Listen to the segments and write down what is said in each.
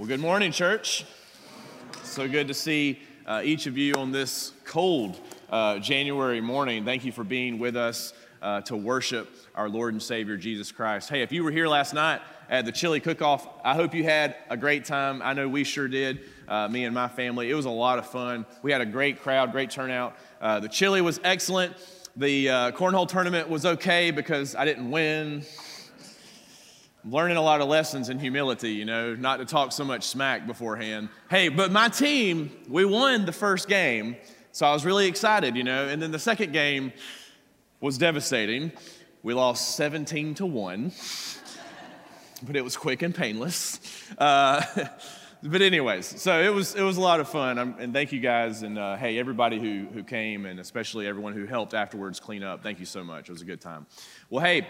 Well, good morning, church. So good to see uh, each of you on this cold uh, January morning. Thank you for being with us uh, to worship our Lord and Savior Jesus Christ. Hey, if you were here last night at the chili cook off, I hope you had a great time. I know we sure did, uh, me and my family. It was a lot of fun. We had a great crowd, great turnout. Uh, the chili was excellent. The uh, cornhole tournament was okay because I didn't win. Learning a lot of lessons in humility, you know, not to talk so much smack beforehand. Hey, but my team, we won the first game, so I was really excited, you know. And then the second game was devastating. We lost 17 to 1, but it was quick and painless. Uh, but anyways, so it was it was a lot of fun, I'm, and thank you guys, and uh, hey, everybody who who came, and especially everyone who helped afterwards clean up. Thank you so much. It was a good time. Well, hey.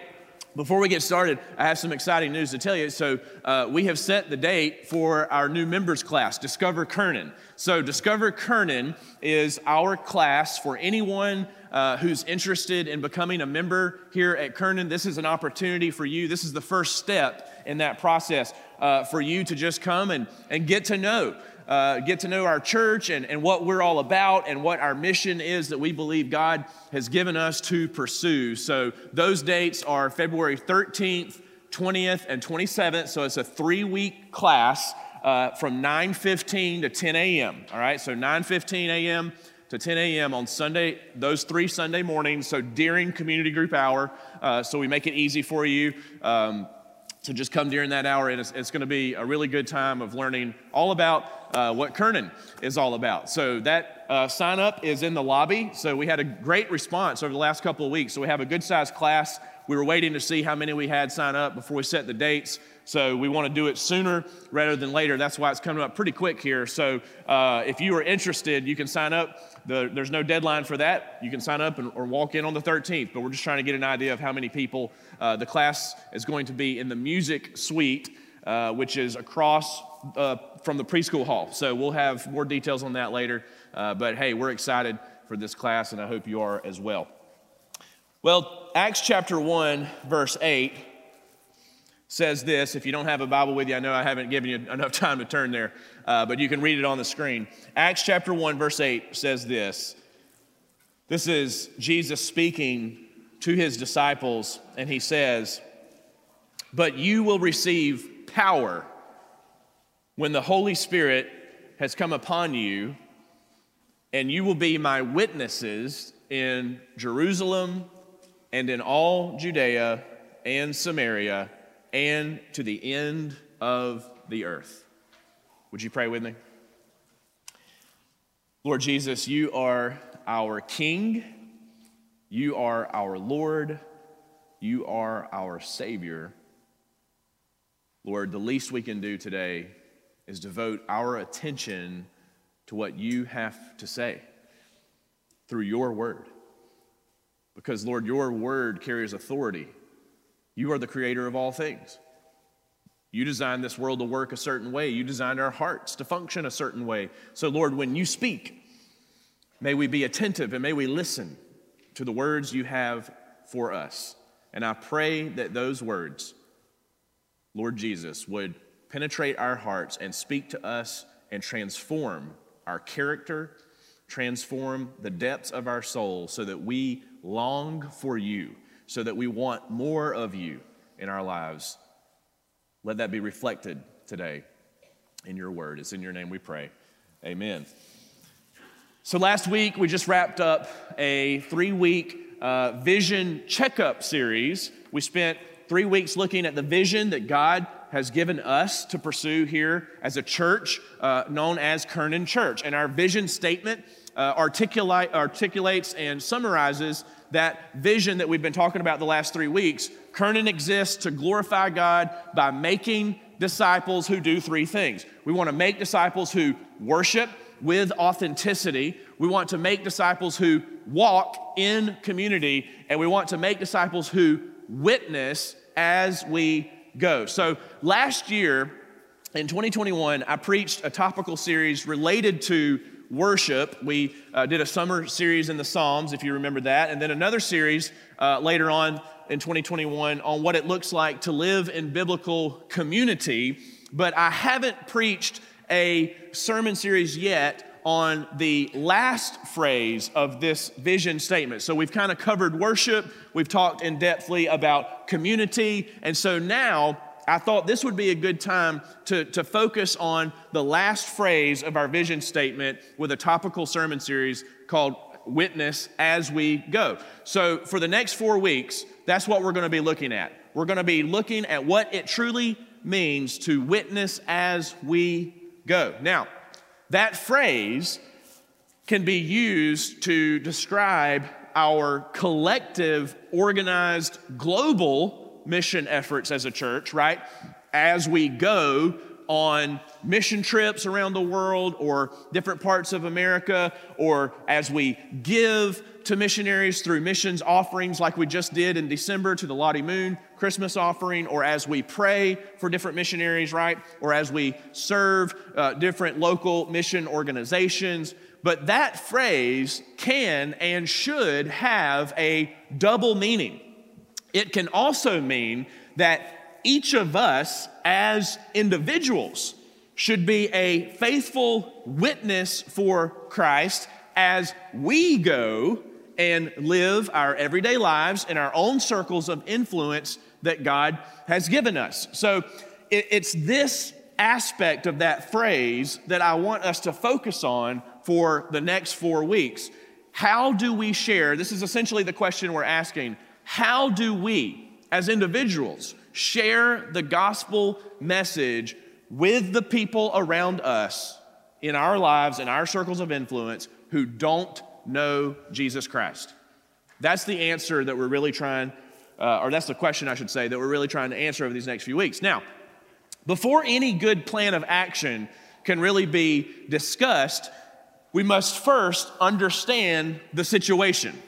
Before we get started, I have some exciting news to tell you. So, uh, we have set the date for our new members class, Discover Kernan. So, Discover Kernan is our class for anyone uh, who's interested in becoming a member here at Kernan. This is an opportunity for you. This is the first step in that process uh, for you to just come and, and get to know uh, get to know our church and, and what we're all about and what our mission is that we believe God has given us to pursue. So those dates are February 13th, 20th, and 27th. So it's a three week class uh, from 9:15 to 10 a.m. All right, so 9:15 a.m. to 10 a.m. on Sunday, those three Sunday mornings. So during community group hour, uh, so we make it easy for you. Um, so just come during that hour, and it's, it's going to be a really good time of learning all about uh, what Kernan is all about. So that uh, sign up is in the lobby. So we had a great response over the last couple of weeks. So we have a good sized class. We were waiting to see how many we had sign up before we set the dates. So we want to do it sooner rather than later. That's why it's coming up pretty quick here. So uh, if you are interested, you can sign up. The, there's no deadline for that. You can sign up and, or walk in on the 13th. But we're just trying to get an idea of how many people. Uh, the class is going to be in the music suite, uh, which is across uh, from the preschool hall. So we'll have more details on that later. Uh, but hey, we're excited for this class, and I hope you are as well. Well, Acts chapter 1, verse 8 says this. If you don't have a Bible with you, I know I haven't given you enough time to turn there, uh, but you can read it on the screen. Acts chapter 1, verse 8 says this. This is Jesus speaking to his disciples, and he says, But you will receive power when the Holy Spirit has come upon you, and you will be my witnesses in Jerusalem and in all Judea and Samaria and to the end of the earth. Would you pray with me? Lord Jesus, you are our King, you are our Lord, you are our Savior. Lord, the least we can do today is devote our attention to what you have to say through your word. Because, Lord, your word carries authority you are the creator of all things. You designed this world to work a certain way. You designed our hearts to function a certain way. So, Lord, when you speak, may we be attentive and may we listen to the words you have for us. And I pray that those words, Lord Jesus, would penetrate our hearts and speak to us and transform our character, transform the depths of our soul so that we long for you so that we want more of you in our lives. Let that be reflected today in your word. It's in your name we pray. Amen. So, last week we just wrapped up a three week uh, vision checkup series. We spent three weeks looking at the vision that God has given us to pursue here as a church uh, known as Kernan Church. And our vision statement uh, articulate, articulates and summarizes that vision that we've been talking about the last three weeks. Kernan exists to glorify God by making disciples who do three things. We want to make disciples who worship with authenticity. We want to make disciples who walk in community, and we want to make disciples who witness as we go. So last year, in 2021, I preached a topical series related to worship. We uh, did a summer series in the Psalms, if you remember that, and then another series uh, later on in 2021 on what it looks like to live in biblical community. but I haven't preached a sermon series yet on the last phrase of this vision statement. So we've kind of covered worship, we've talked in depthly about community, and so now I thought this would be a good time to, to focus on the last phrase of our vision statement with a topical sermon series called Witness as We Go. So for the next four weeks, that's what we're going to be looking at. We're going to be looking at what it truly means to witness as we go. Now, that phrase can be used to describe our collective, organized, global mission efforts as a church, right? As we go on mission trips around the world or different parts of America, or as we give to missionaries through missions offerings like we just did in December to the Lottie Moon Christmas offering, or as we pray for different missionaries, right? Or as we serve uh, different local mission organizations. But that phrase can and should have a double meaning. It can also mean that each of us as individuals should be a faithful witness for Christ as we go and live our everyday lives in our own circles of influence that God has given us. So it's this aspect of that phrase that I want us to focus on for the next four weeks. How do we share? This is essentially the question we're asking. How do we, as individuals, share the gospel message with the people around us in our lives, in our circles of influence, who don't know Jesus Christ? That's the answer that we're really trying, uh, or that's the question, I should say, that we're really trying to answer over these next few weeks. Now, before any good plan of action can really be discussed, we must first understand the situation.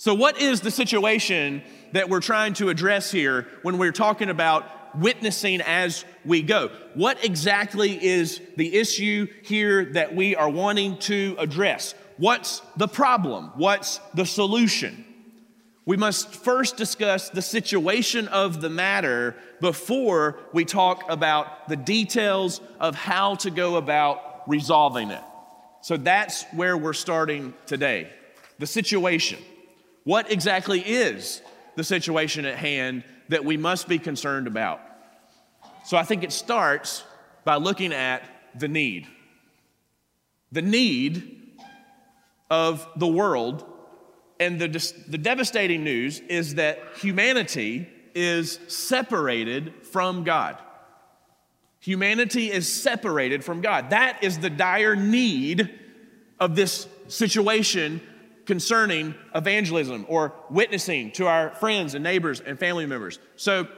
So, what is the situation that we're trying to address here when we're talking about witnessing as we go? What exactly is the issue here that we are wanting to address? What's the problem? What's the solution? We must first discuss the situation of the matter before we talk about the details of how to go about resolving it. So that's where we're starting today. The situation. What exactly is the situation at hand that we must be concerned about? So I think it starts by looking at the need. The need of the world. And the, the devastating news is that humanity is separated from God. Humanity is separated from God. That is the dire need of this situation concerning evangelism or witnessing to our friends and neighbors and family members. So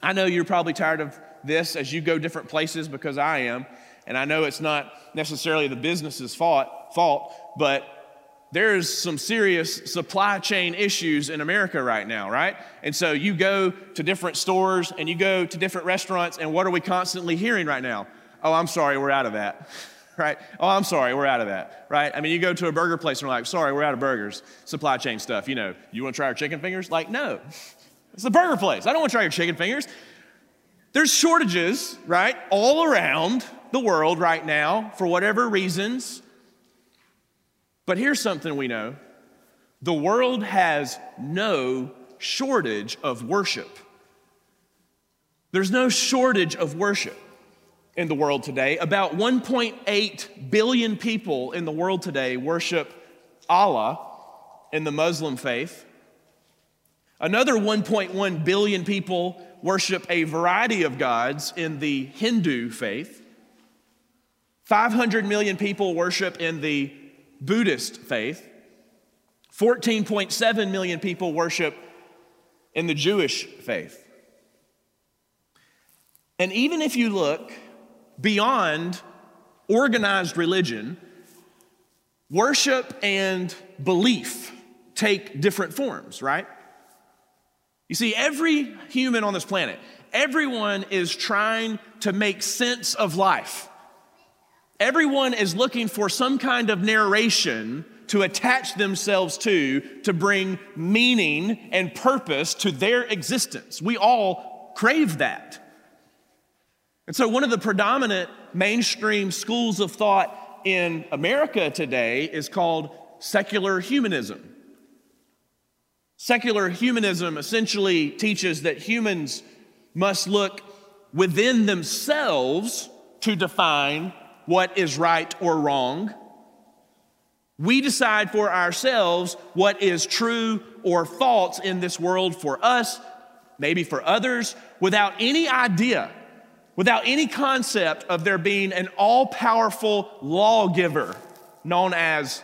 I know you're probably tired of this as you go different places because I am. And I know it's not necessarily the business's fault, fault but there's some serious supply chain issues in America right now, right? And so you go to different stores and you go to different restaurants, and what are we constantly hearing right now? Oh, I'm sorry, we're out of that, right? Oh, I'm sorry, we're out of that, right? I mean, you go to a burger place and we're like, sorry, we're out of burgers, supply chain stuff. You know, you want to try our chicken fingers? Like, no, it's a burger place. I don't want to try your chicken fingers. There's shortages, right, all around the world right now for whatever reasons. But here's something we know the world has no shortage of worship. There's no shortage of worship in the world today. About 1.8 billion people in the world today worship Allah in the Muslim faith. Another 1.1 billion people worship a variety of gods in the Hindu faith. 500 million people worship in the Buddhist faith. 14.7 million people worship in the Jewish faith. And even if you look beyond organized religion, worship and belief take different forms, right? You see, every human on this planet, everyone is trying to make sense of life. Everyone is looking for some kind of narration to attach themselves to to bring meaning and purpose to their existence. We all crave that. And so, one of the predominant mainstream schools of thought in America today is called secular humanism. Secular humanism essentially teaches that humans must look within themselves to define what is right or wrong. We decide for ourselves what is true or false in this world for us, maybe for others, without any idea, without any concept of there being an all powerful lawgiver known as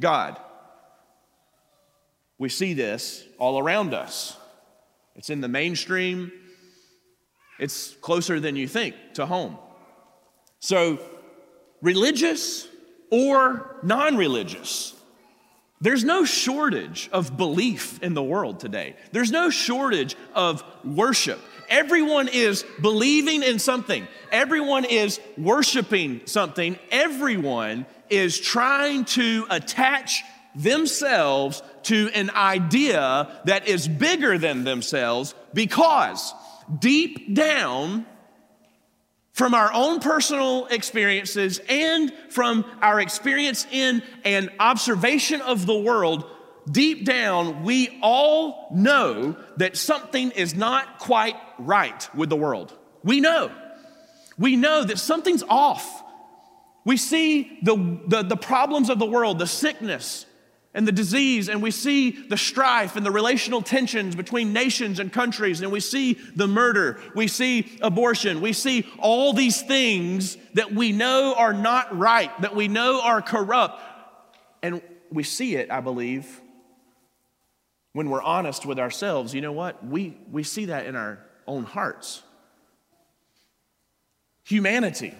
God. We see this all around us. It's in the mainstream, it's closer than you think to home. So, religious or non religious, there's no shortage of belief in the world today. There's no shortage of worship. Everyone is believing in something, everyone is worshiping something, everyone is trying to attach themselves to an idea that is bigger than themselves because deep down, from our own personal experiences and from our experience in an observation of the world, deep down, we all know that something is not quite right with the world. We know. We know that something's off. We see the, the, the problems of the world, the sickness, and the disease, and we see the strife and the relational tensions between nations and countries, and we see the murder, we see abortion, we see all these things that we know are not right, that we know are corrupt. And we see it, I believe, when we're honest with ourselves. You know what? We, we see that in our own hearts. Humanity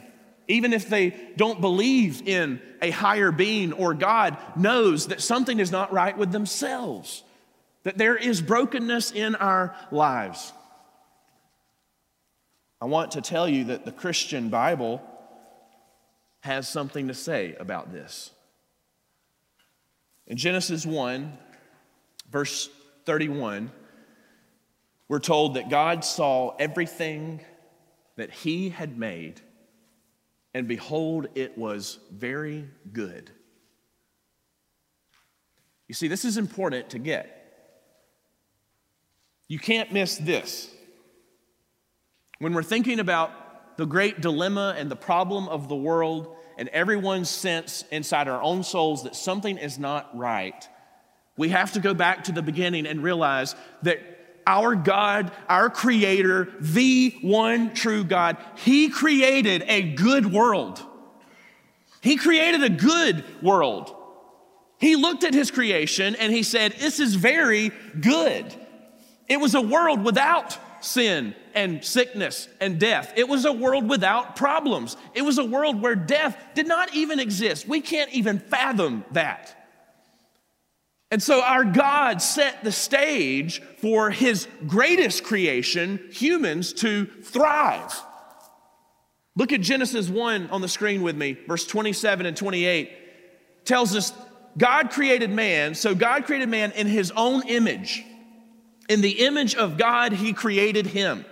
even if they don't believe in a higher being or God, knows that something is not right with themselves, that there is brokenness in our lives. I want to tell you that the Christian Bible has something to say about this. In Genesis 1, verse 31, we're told that God saw everything that He had made and behold, it was very good. You see, this is important to get. You can't miss this. When we're thinking about the great dilemma and the problem of the world, and everyone's sense inside our own souls that something is not right, we have to go back to the beginning and realize that our God, our Creator, the one true God, He created a good world. He created a good world. He looked at His creation and He said, This is very good. It was a world without sin and sickness and death. It was a world without problems. It was a world where death did not even exist. We can't even fathom that. And so our God set the stage for his greatest creation, humans, to thrive. Look at Genesis 1 on the screen with me, verse 27 and 28 tells us God created man, so God created man in his own image. In the image of God, he created him.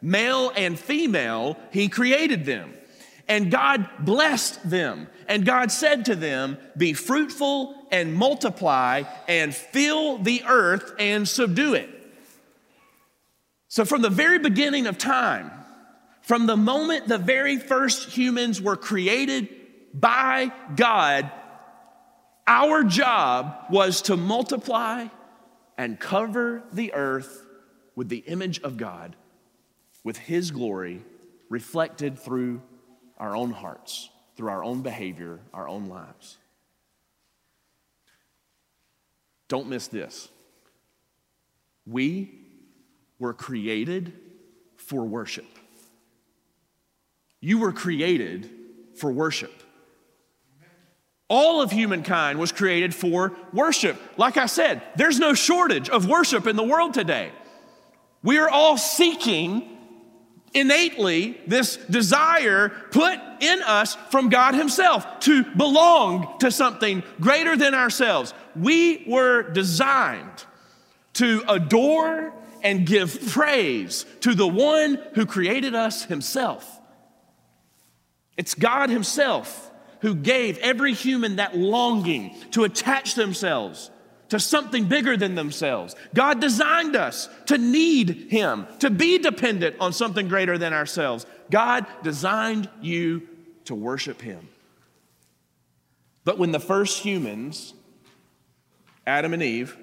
Male and female, he created them. And God blessed them. And God said to them, Be fruitful and multiply and fill the earth and subdue it. So, from the very beginning of time, from the moment the very first humans were created by God, our job was to multiply and cover the earth with the image of God, with His glory reflected through our own hearts, through our own behavior, our own lives. Don't miss this. We were created for worship. You were created for worship. All of humankind was created for worship. Like I said, there's no shortage of worship in the world today. We are all seeking innately this desire put in us from God Himself to belong to something greater than ourselves. We were designed to adore and give praise to the one who created us Himself. It's God Himself who gave every human that longing to attach themselves to something bigger than themselves. God designed us to need Him, to be dependent on something greater than ourselves. God designed you to worship Him. But when the first humans, Adam and Eve,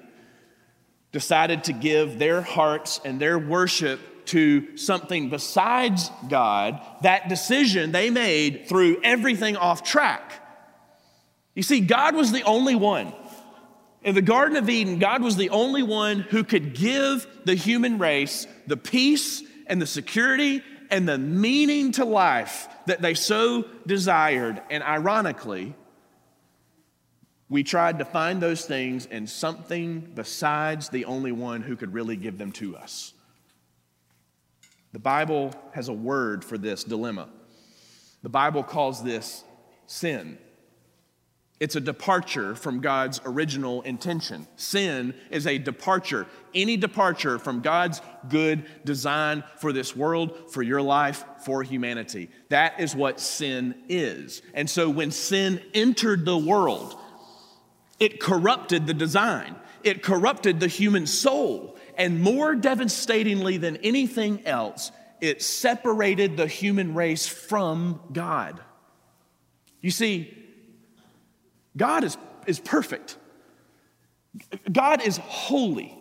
decided to give their hearts and their worship to something besides God, that decision they made threw everything off track. You see, God was the only one. In the Garden of Eden, God was the only one who could give the human race the peace and the security and the meaning to life that they so desired. And ironically, we tried to find those things in something besides the only one who could really give them to us. The Bible has a word for this dilemma. The Bible calls this sin. It's a departure from God's original intention. Sin is a departure, any departure from God's good design for this world, for your life, for humanity. That is what sin is. And so when sin entered the world, it corrupted the design, it corrupted the human soul. And more devastatingly than anything else, it separated the human race from God. You see, God is, is perfect. God is holy.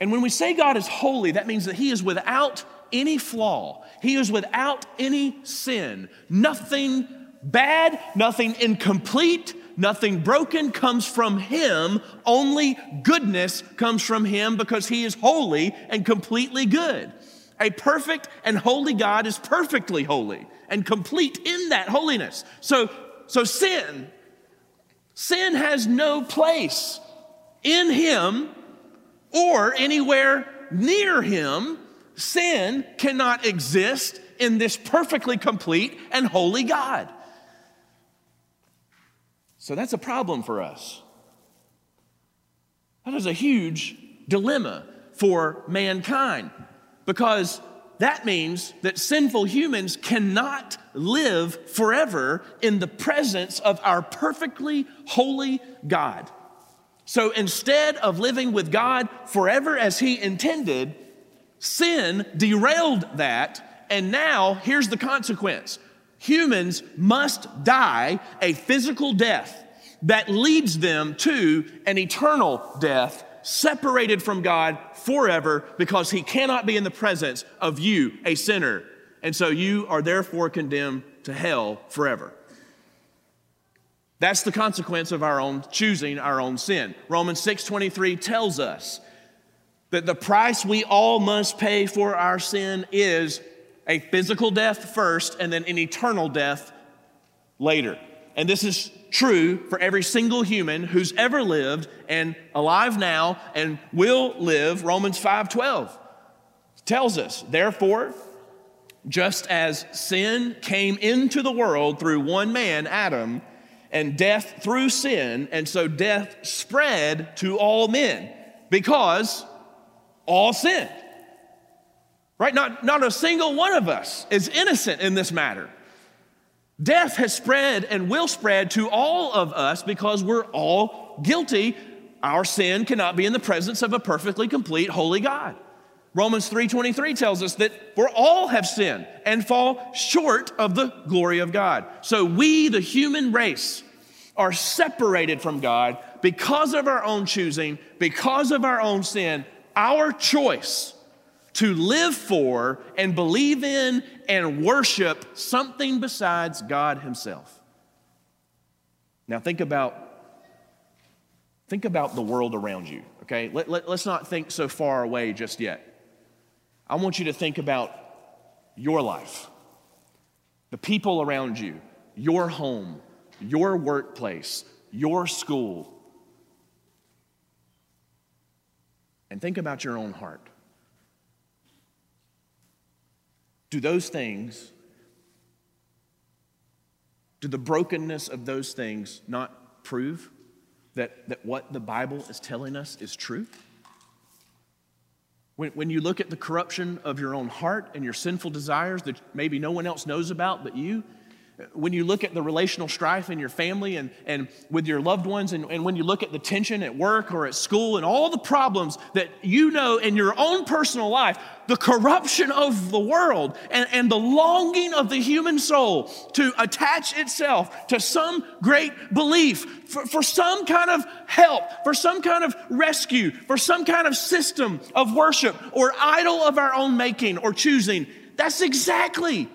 And when we say God is holy, that means that He is without any flaw, He is without any sin. Nothing bad, nothing incomplete, nothing broken comes from Him. Only goodness comes from Him because He is holy and completely good. A perfect and holy God is perfectly holy and complete in that holiness. So, so sin, sin has no place in Him or anywhere near Him. Sin cannot exist in this perfectly complete and holy God. So that's a problem for us. That is a huge dilemma for mankind because that means that sinful humans cannot live forever in the presence of our perfectly holy God. So instead of living with God forever as He intended, sin derailed that, and now here's the consequence humans must die a physical death that leads them to an eternal death, separated from God forever because He cannot be in the presence of you, a sinner. And so you are therefore condemned to hell forever. That's the consequence of our own choosing our own sin. Romans 6:23 tells us that the price we all must pay for our sin is a physical death first and then an eternal death later. And this is true for every single human who's ever lived and alive now and will live. Romans 5:12 tells us, therefore, just as sin came into the world through one man, Adam, and death through sin, and so death spread to all men because all sinned. Right? Not, not a single one of us is innocent in this matter. Death has spread and will spread to all of us because we're all guilty. Our sin cannot be in the presence of a perfectly complete holy God. Romans 3:23 tells us that for all have sinned and fall short of the glory of God. So we the human race are separated from God because of our own choosing, because of our own sin. Our choice to live for and believe in and worship something besides God Himself. Now think about think about the world around you, okay? Let, let, let's not think so far away just yet. I want you to think about your life, the people around you, your home, your workplace, your school. And think about your own heart. Do those things, do the brokenness of those things not prove that, that what the Bible is telling us is true? When, when you look at the corruption of your own heart and your sinful desires that maybe no one else knows about but you, when you look at the relational strife in your family and, and with your loved ones, and, and when you look at the tension at work or at school and all the problems that you know in your own personal life, the corruption of the world and, and the longing of the human soul to attach itself to some great belief for, for some kind of help, for some kind of rescue, for some kind of system of worship or idol of our own making or choosing. That's exactly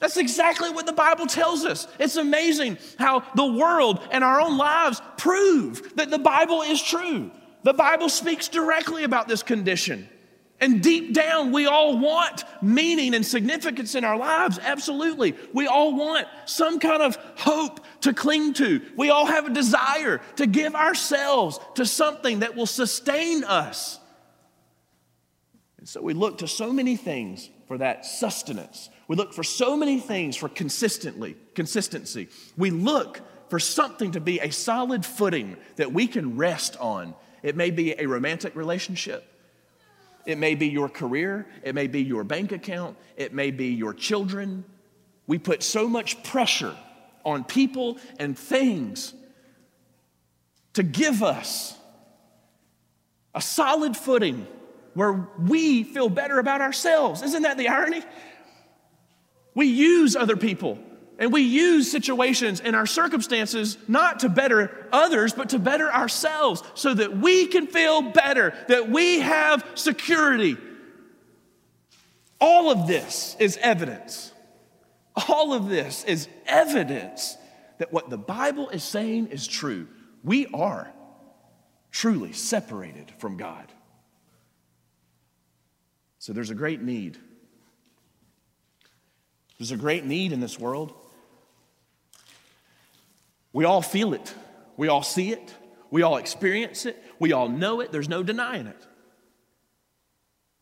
that's exactly what the Bible tells us. It's amazing how the world and our own lives prove that the Bible is true. The Bible speaks directly about this condition. And deep down, we all want meaning and significance in our lives. Absolutely. We all want some kind of hope to cling to. We all have a desire to give ourselves to something that will sustain us. And so we look to so many things for that sustenance. We look for so many things for consistently, consistency. We look for something to be a solid footing that we can rest on. It may be a romantic relationship. It may be your career. It may be your bank account. It may be your children. We put so much pressure on people and things to give us a solid footing where we feel better about ourselves. Isn't that the irony? We use other people and we use situations and our circumstances not to better others, but to better ourselves so that we can feel better, that we have security. All of this is evidence. All of this is evidence that what the Bible is saying is true. We are truly separated from God. So there's a great need there's a great need in this world. We all feel it, we all see it, we all experience it, we all know it. There's no denying it.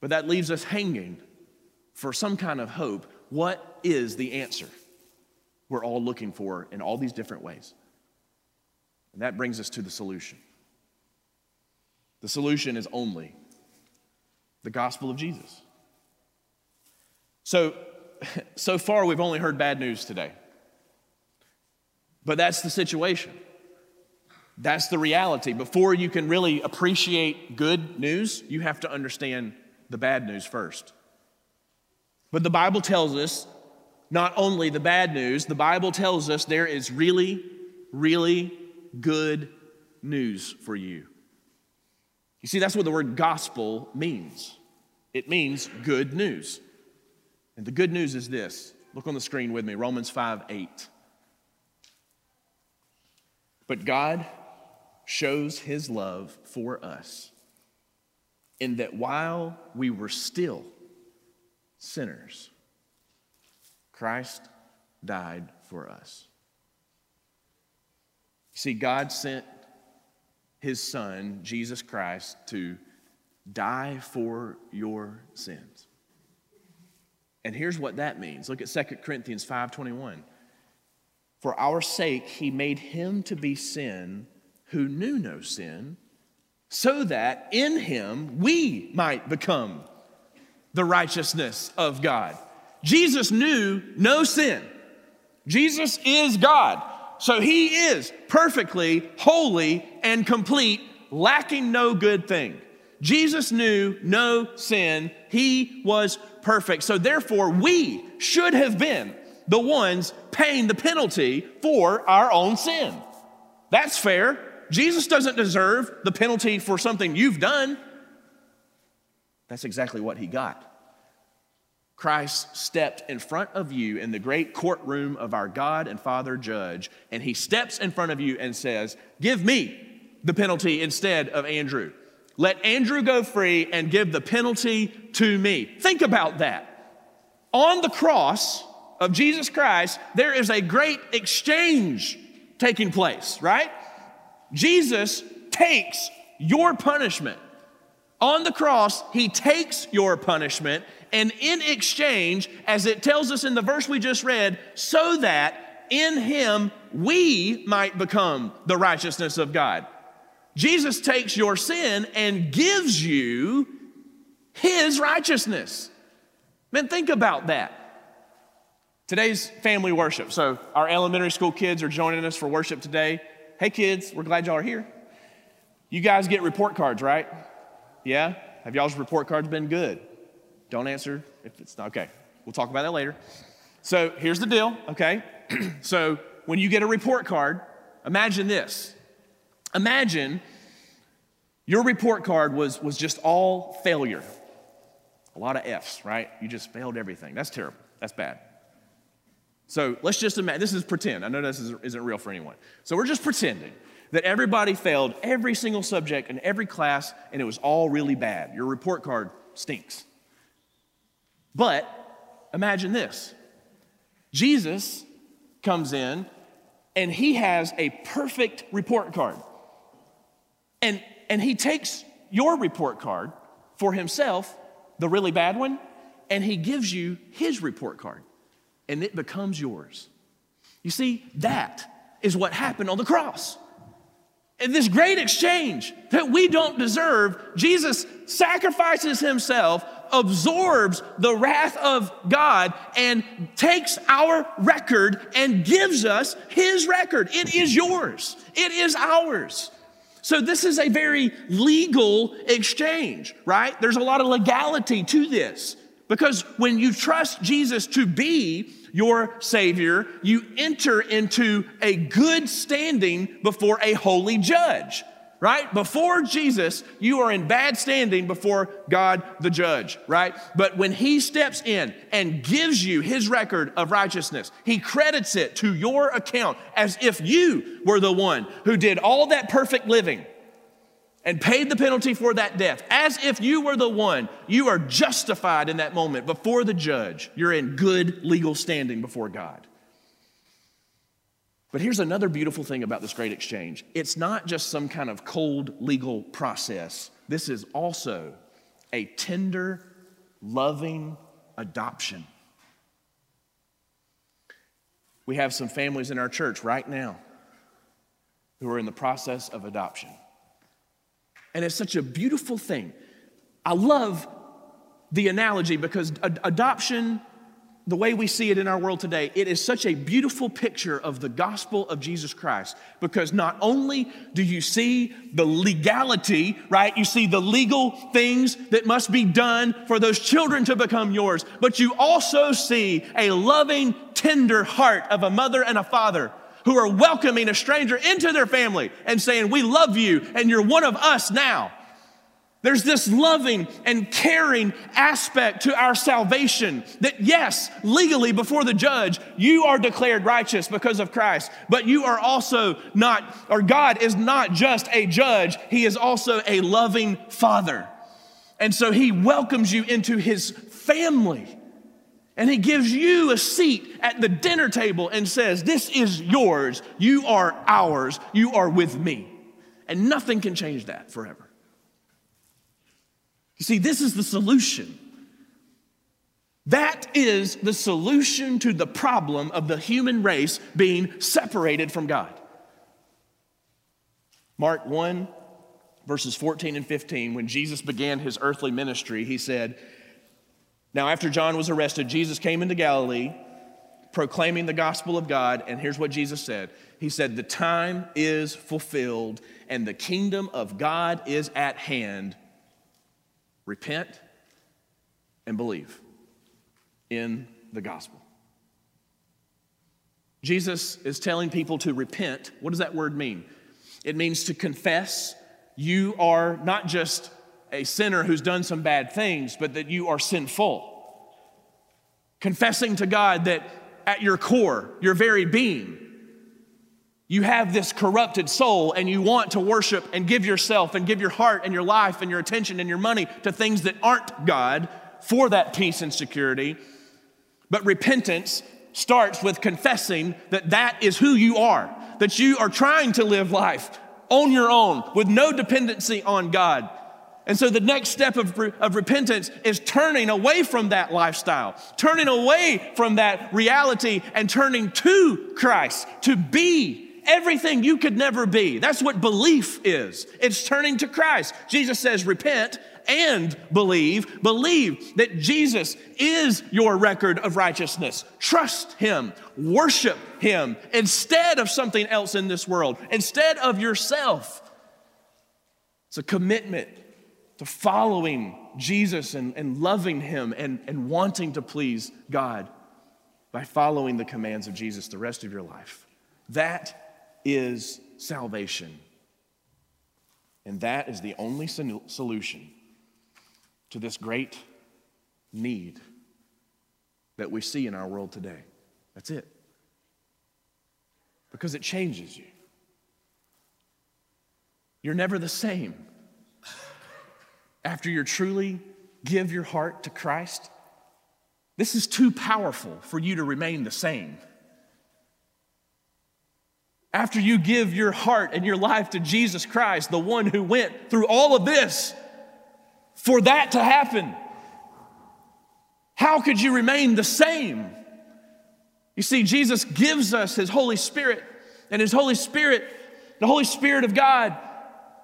But that leaves us hanging for some kind of hope. What is the answer we're all looking for in all these different ways? And that brings us to the solution. The solution is only the gospel of Jesus. So, so far, we've only heard bad news today. But that's the situation. That's the reality. Before you can really appreciate good news, you have to understand the bad news first. But the Bible tells us not only the bad news, the Bible tells us there is really, really good news for you. You see, that's what the word gospel means it means good news. And the good news is this look on the screen with me Romans 5 8. But God shows his love for us in that while we were still sinners, Christ died for us. See, God sent his son, Jesus Christ, to die for your sins. And here's what that means. Look at 2 Corinthians 5:21. For our sake he made him to be sin who knew no sin, so that in him we might become the righteousness of God. Jesus knew no sin. Jesus is God. So he is perfectly holy and complete, lacking no good thing. Jesus knew no sin. He was perfect. So therefore, we should have been the ones paying the penalty for our own sin. That's fair. Jesus doesn't deserve the penalty for something you've done. That's exactly what he got. Christ stepped in front of you in the great courtroom of our God and Father Judge, and he steps in front of you and says, Give me the penalty instead of Andrew. Let Andrew go free and give the penalty to me. Think about that. On the cross of Jesus Christ, there is a great exchange taking place, right? Jesus takes your punishment. On the cross, he takes your punishment, and in exchange, as it tells us in the verse we just read, so that in him we might become the righteousness of God. Jesus takes your sin and gives you his righteousness. Man, think about that. Today's family worship. So, our elementary school kids are joining us for worship today. Hey, kids, we're glad y'all are here. You guys get report cards, right? Yeah? Have y'all's report cards been good? Don't answer if it's not. Okay, we'll talk about that later. So, here's the deal, okay? so, when you get a report card, imagine this. Imagine your report card was, was just all failure. A lot of F's, right? You just failed everything. That's terrible. That's bad. So let's just imagine, this is pretend. I know this isn't real for anyone. So we're just pretending that everybody failed every single subject in every class and it was all really bad. Your report card stinks. But imagine this Jesus comes in and he has a perfect report card. And, and he takes your report card for himself, the really bad one, and he gives you his report card and it becomes yours. You see, that is what happened on the cross. In this great exchange that we don't deserve, Jesus sacrifices himself, absorbs the wrath of God, and takes our record and gives us his record. It is yours, it is ours. So, this is a very legal exchange, right? There's a lot of legality to this because when you trust Jesus to be your Savior, you enter into a good standing before a holy judge, right? Before Jesus, you are in bad standing before God the judge, right? But when He steps in and gives you His record of righteousness, He credits it to your account as if you were the one who did all that perfect living and paid the penalty for that death, as if you were the one, you are justified in that moment before the judge. You're in good legal standing before God. But here's another beautiful thing about this great exchange it's not just some kind of cold legal process, this is also a tender, loving adoption. We have some families in our church right now who are in the process of adoption. And it's such a beautiful thing. I love the analogy because ad- adoption, the way we see it in our world today, it is such a beautiful picture of the gospel of Jesus Christ. Because not only do you see the legality, right? You see the legal things that must be done for those children to become yours, but you also see a loving, tender heart of a mother and a father who are welcoming a stranger into their family and saying, We love you and you're one of us now. There's this loving and caring aspect to our salvation that, yes, legally before the judge, you are declared righteous because of Christ, but you are also not, or God is not just a judge, He is also a loving Father. And so He welcomes you into His family. And he gives you a seat at the dinner table and says, This is yours. You are ours. You are with me. And nothing can change that forever. You see, this is the solution. That is the solution to the problem of the human race being separated from God. Mark 1, verses 14 and 15, when Jesus began his earthly ministry, he said, now, after John was arrested, Jesus came into Galilee proclaiming the gospel of God. And here's what Jesus said He said, The time is fulfilled and the kingdom of God is at hand. Repent and believe in the gospel. Jesus is telling people to repent. What does that word mean? It means to confess you are not just a sinner who's done some bad things, but that you are sinful. Confessing to God that at your core, your very being, you have this corrupted soul and you want to worship and give yourself and give your heart and your life and your attention and your money to things that aren't God for that peace and security. But repentance starts with confessing that that is who you are, that you are trying to live life on your own with no dependency on God and so the next step of, of repentance is turning away from that lifestyle, turning away from that reality, and turning to Christ to be everything you could never be. That's what belief is. It's turning to Christ. Jesus says, Repent and believe. Believe that Jesus is your record of righteousness. Trust Him, worship Him instead of something else in this world, instead of yourself. It's a commitment to following Jesus and, and loving Him and, and wanting to please God by following the commands of Jesus the rest of your life. That is salvation. And that is the only solution to this great need that we see in our world today. That's it. Because it changes you. You're never the same. After you truly give your heart to Christ, this is too powerful for you to remain the same. After you give your heart and your life to Jesus Christ, the one who went through all of this for that to happen, how could you remain the same? You see, Jesus gives us His Holy Spirit, and His Holy Spirit, the Holy Spirit of God,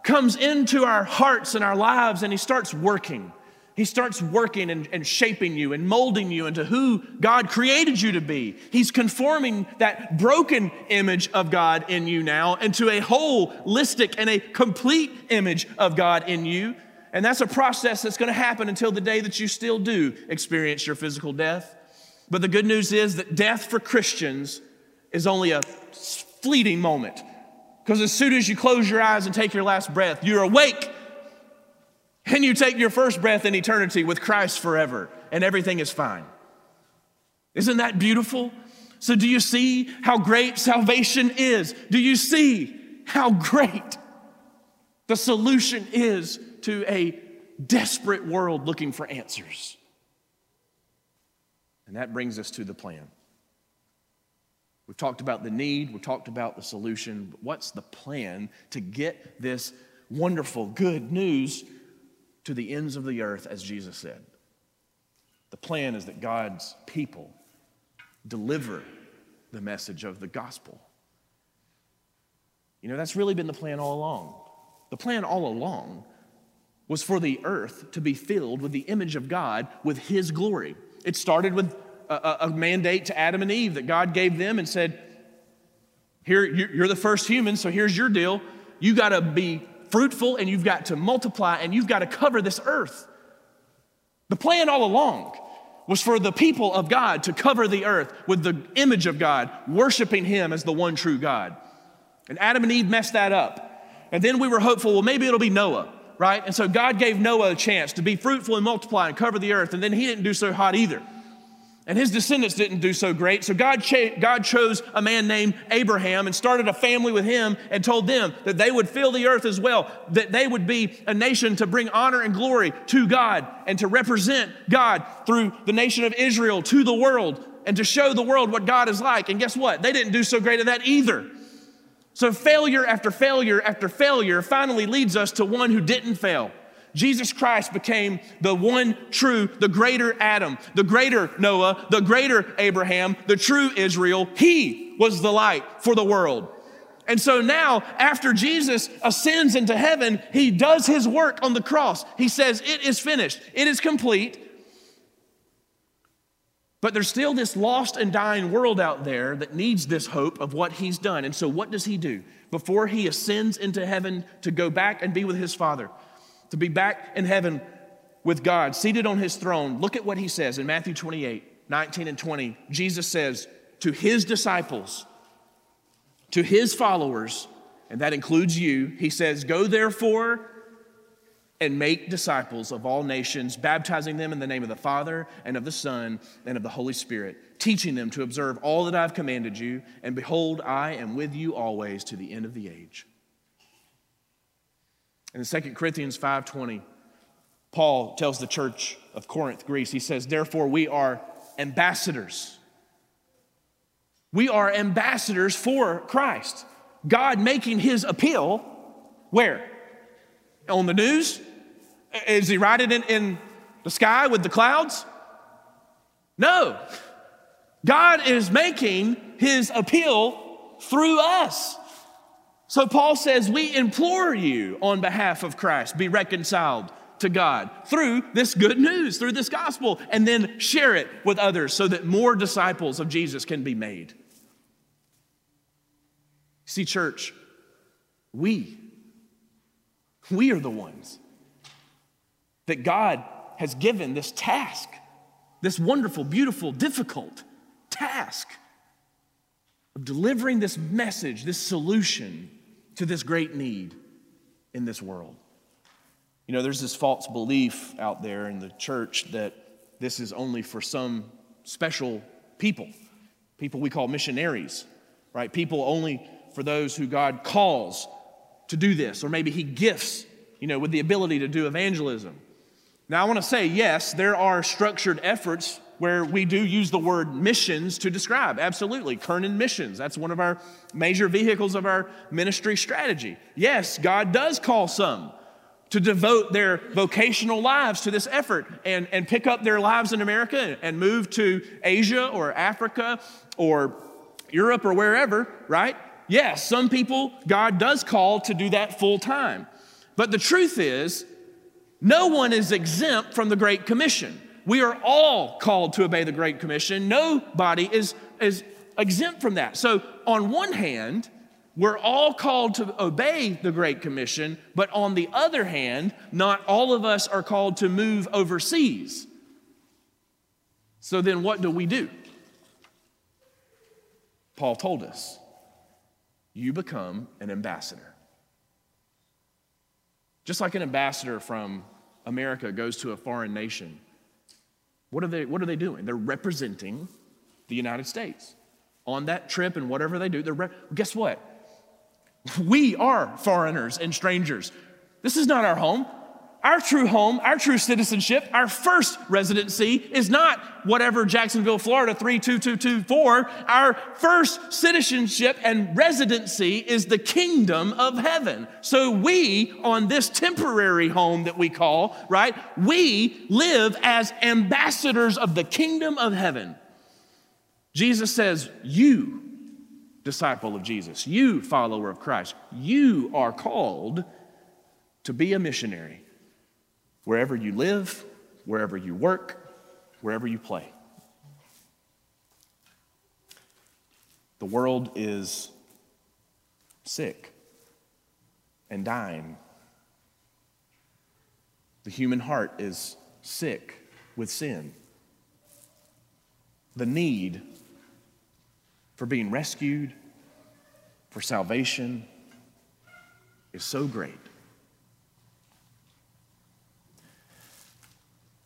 comes into our hearts and our lives, and He starts working. He starts working and, and, shaping you and molding you into who God created you to be. He's conforming that broken image of God in you now into a holistic and a complete image of God in you. And that's a process that's going to happen until the day that you still do experience your physical death. But the good news is that death for Christians is only a fleeting moment. Because as soon as you close your eyes and take your last breath, you're awake and you take your first breath in eternity with Christ forever, and everything is fine. Isn't that beautiful? So, do you see how great salvation is? Do you see how great the solution is to a desperate world looking for answers? And that brings us to the plan. We've talked about the need, we've talked about the solution, but what's the plan to get this wonderful, good news to the ends of the earth, as Jesus said. The plan is that God's people deliver the message of the gospel. You know, that's really been the plan all along. The plan all along was for the earth to be filled with the image of God with His glory. It started with a, a mandate to Adam and Eve that God gave them and said, Here, you're the first human, so here's your deal. You got to be fruitful and you've got to multiply and you've got to cover this earth. The plan all along was for the people of God to cover the earth with the image of God, worshiping Him as the one true God. And Adam and Eve messed that up. And then we were hopeful, well, maybe it'll be Noah, right? And so God gave Noah a chance to be fruitful and multiply and cover the earth. And then he didn't do so hot either. And his descendants didn't do so great. So God, cha- God chose a man named Abraham and started a family with him and told them that they would fill the earth as well, that they would be a nation to bring honor and glory to God and to represent God through the nation of Israel to the world and to show the world what God is like. And guess what? They didn't do so great at that either. So failure after failure after failure finally leads us to one who didn't fail. Jesus Christ became the one true, the greater Adam, the greater Noah, the greater Abraham, the true Israel. He was the light for the world. And so now, after Jesus ascends into heaven, he does his work on the cross. He says, It is finished, it is complete. But there's still this lost and dying world out there that needs this hope of what he's done. And so, what does he do? Before he ascends into heaven to go back and be with his Father, to be back in heaven with God, seated on his throne. Look at what he says in Matthew 28 19 and 20. Jesus says to his disciples, to his followers, and that includes you, he says, Go therefore and make disciples of all nations, baptizing them in the name of the Father and of the Son and of the Holy Spirit, teaching them to observe all that I've commanded you. And behold, I am with you always to the end of the age. In 2 Corinthians 5:20, Paul tells the church of Corinth, Greece, he says, "Therefore we are ambassadors. We are ambassadors for Christ. God making his appeal where? On the news? Is he riding in, in the sky with the clouds? No. God is making his appeal through us. So Paul says, We implore you on behalf of Christ, be reconciled to God through this good news, through this gospel, and then share it with others so that more disciples of Jesus can be made. See, church, we, we are the ones that God has given this task, this wonderful, beautiful, difficult task of delivering this message, this solution to this great need in this world. You know, there's this false belief out there in the church that this is only for some special people, people we call missionaries, right? People only for those who God calls to do this, or maybe He gifts, you know, with the ability to do evangelism. Now, I want to say, yes, there are structured efforts where we do use the word missions to describe. Absolutely. Kernan Missions, that's one of our major vehicles of our ministry strategy. Yes, God does call some to devote their vocational lives to this effort and, and pick up their lives in America and move to Asia or Africa or Europe or wherever, right? Yes, some people God does call to do that full time. But the truth is, no one is exempt from the Great Commission. We are all called to obey the Great Commission. Nobody is, is exempt from that. So, on one hand, we're all called to obey the Great Commission, but on the other hand, not all of us are called to move overseas. So then what do we do? Paul told us you become an ambassador. Just like an ambassador from America goes to a foreign nation, what are they, what are they doing? They're representing the United States. On that trip and whatever they do, they're re- guess what? We are foreigners and strangers. This is not our home. Our true home, our true citizenship, our first residency is not whatever Jacksonville, Florida 32224. Our first citizenship and residency is the kingdom of heaven. So we, on this temporary home that we call, right, we live as ambassadors of the kingdom of heaven. Jesus says, You disciple of Jesus, you, follower of Christ, you are called to be a missionary wherever you live, wherever you work, wherever you play. The world is sick and dying. The human heart is sick with sin. The need for being rescued, for salvation, is so great.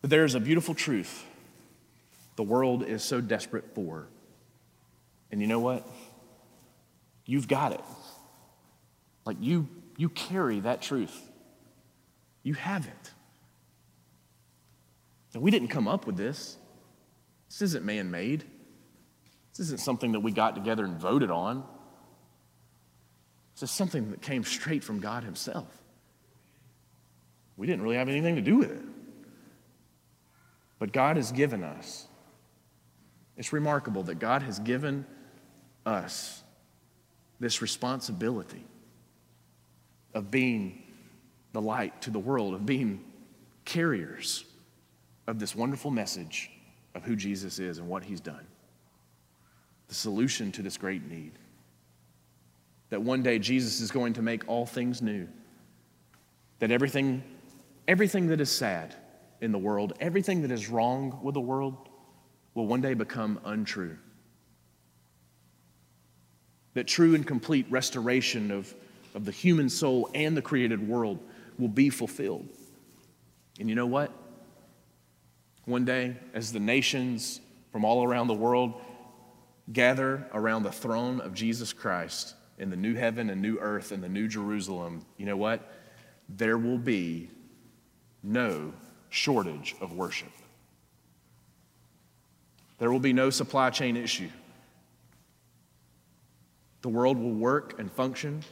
But there's a beautiful truth the world is so desperate for. And you know what? You've got it. Like you, you carry that truth. You have it. And we didn't come up with this. This isn't man made. This isn't something that we got together and voted on. This is something that came straight from God Himself. We didn't really have anything to do with it. But God has given us. It's remarkable that God has given us this responsibility of being the light to the world, of being carriers of this wonderful message of who Jesus is and what He's done the solution to this great need. That one day Jesus is going to make all things new. That everything, everything that is sad in the world, everything that is wrong with the world, will one day become untrue. That true and complete restoration of, of the human soul and the created world will be fulfilled. And you know what? One day, as the nations from all around the world gather around the throne of Jesus Christ in the new heaven and new earth and the new Jerusalem, you know what? There will be no shortage of worship. There will be no supply chain issue. The world will work and function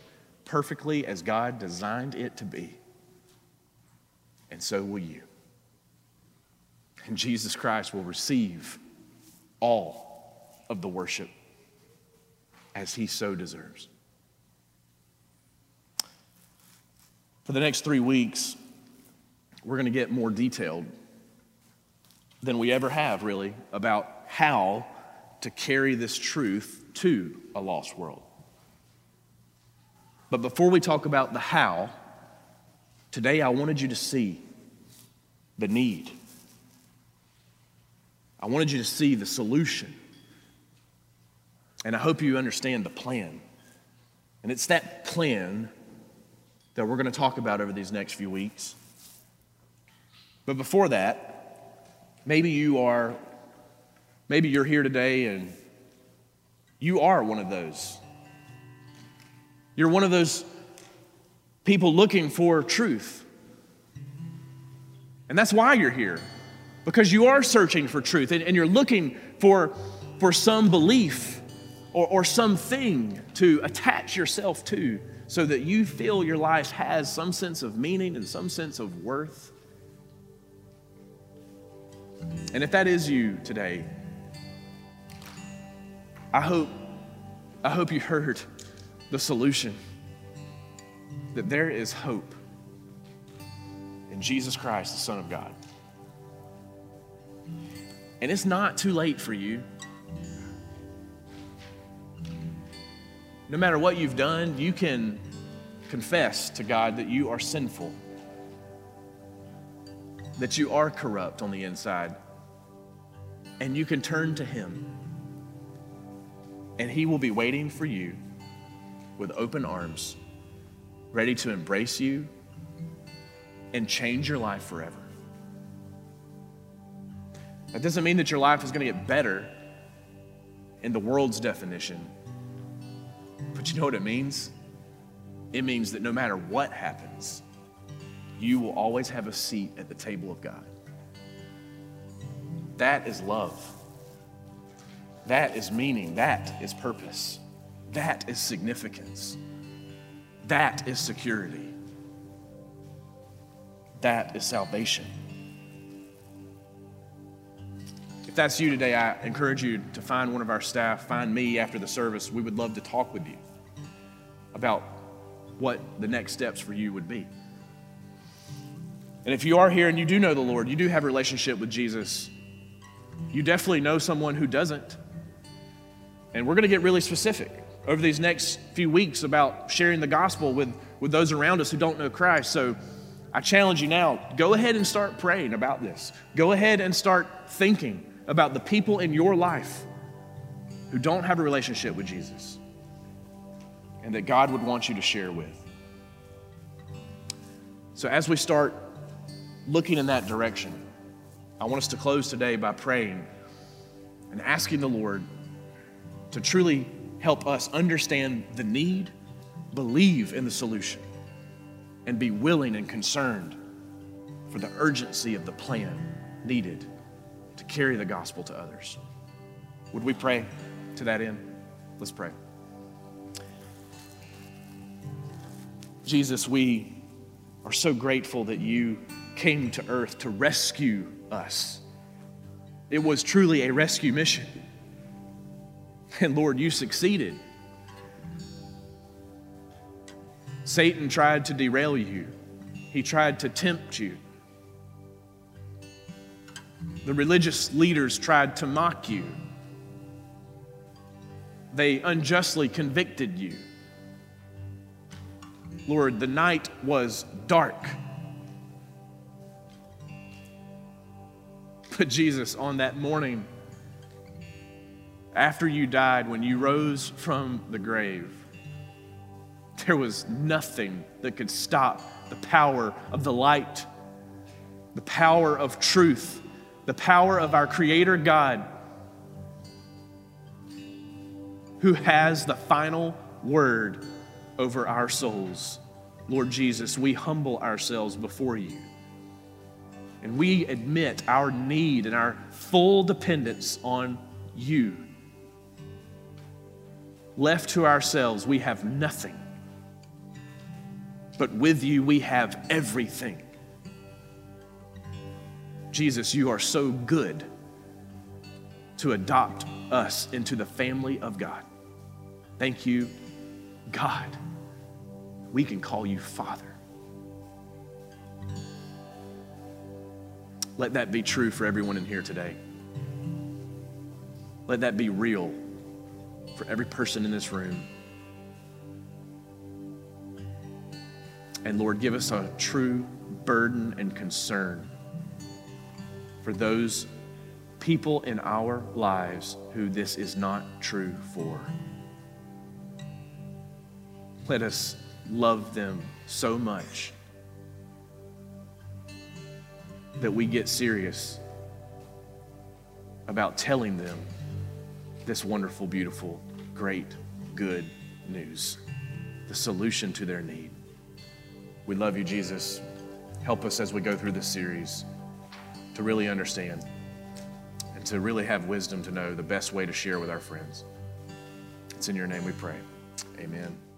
perfectly as God designed it to be. And so will you. And Jesus Christ will receive all of the worship as he so deserves. For the next three weeks, we're going to get more detailed than we ever have, really, about how to carry this truth to a lost world. But before we talk about the how, today I wanted you to see the need. I wanted you to see the solution. And I hope you understand the plan. And it's that plan that we're going to talk about over these next few weeks. But before that, maybe you are, maybe you're here today and you are one of those. You're one of those people looking for truth. And that's why you're here, because you are searching for truth and, and you're looking for, for some belief or, or something to attach yourself to so that you feel your life has some sense of meaning and some sense of worth. And if that is you today, I hope, I hope you heard the solution that there is hope in Jesus Christ, the Son of God. And it's not too late for you. No matter what you've done, you can confess to God that you are sinful, that you are corrupt on the inside, and you can turn to Him. And He will be waiting for you with open arms, ready to embrace you and change your life forever. That doesn't mean that your life is going to get better in the world's definition. But you know what it means? It means that no matter what happens, you will always have a seat at the table of God. That is love. That is meaning. That is purpose. That is significance. That is security. That is salvation. If that's you today, I encourage you to find one of our staff, find me after the service. We would love to talk with you about what the next steps for you would be. And if you are here and you do know the Lord, you do have a relationship with Jesus, you definitely know someone who doesn't. And we're going to get really specific over these next few weeks about sharing the gospel with, with those around us who don't know Christ. So I challenge you now go ahead and start praying about this. Go ahead and start thinking about the people in your life who don't have a relationship with Jesus and that God would want you to share with. So, as we start looking in that direction, I want us to close today by praying and asking the Lord to truly help us understand the need, believe in the solution, and be willing and concerned for the urgency of the plan needed to carry the gospel to others. Would we pray to that end? Let's pray. Jesus, we are so grateful that you came to earth to rescue us. It was truly a rescue mission. And Lord, you succeeded. Satan tried to derail you, he tried to tempt you. The religious leaders tried to mock you. They unjustly convicted you. Lord, the night was dark. Jesus, on that morning, after you died, when you rose from the grave, there was nothing that could stop the power of the light, the power of truth, the power of our Creator God, who has the final word over our souls. Lord Jesus, we humble ourselves before you. And we admit our need and our full dependence on you. Left to ourselves, we have nothing. But with you, we have everything. Jesus, you are so good to adopt us into the family of God. Thank you, God. We can call you Father. Let that be true for everyone in here today. Let that be real for every person in this room. And Lord, give us a true burden and concern for those people in our lives who this is not true for. Let us love them so much that we get serious about telling them this wonderful, beautiful, great, good news, the solution to their need. We love you, Jesus. Help us as we go through this series to really understand and to really have wisdom to know the best way to share with our friends. It's in your name we pray. Amen.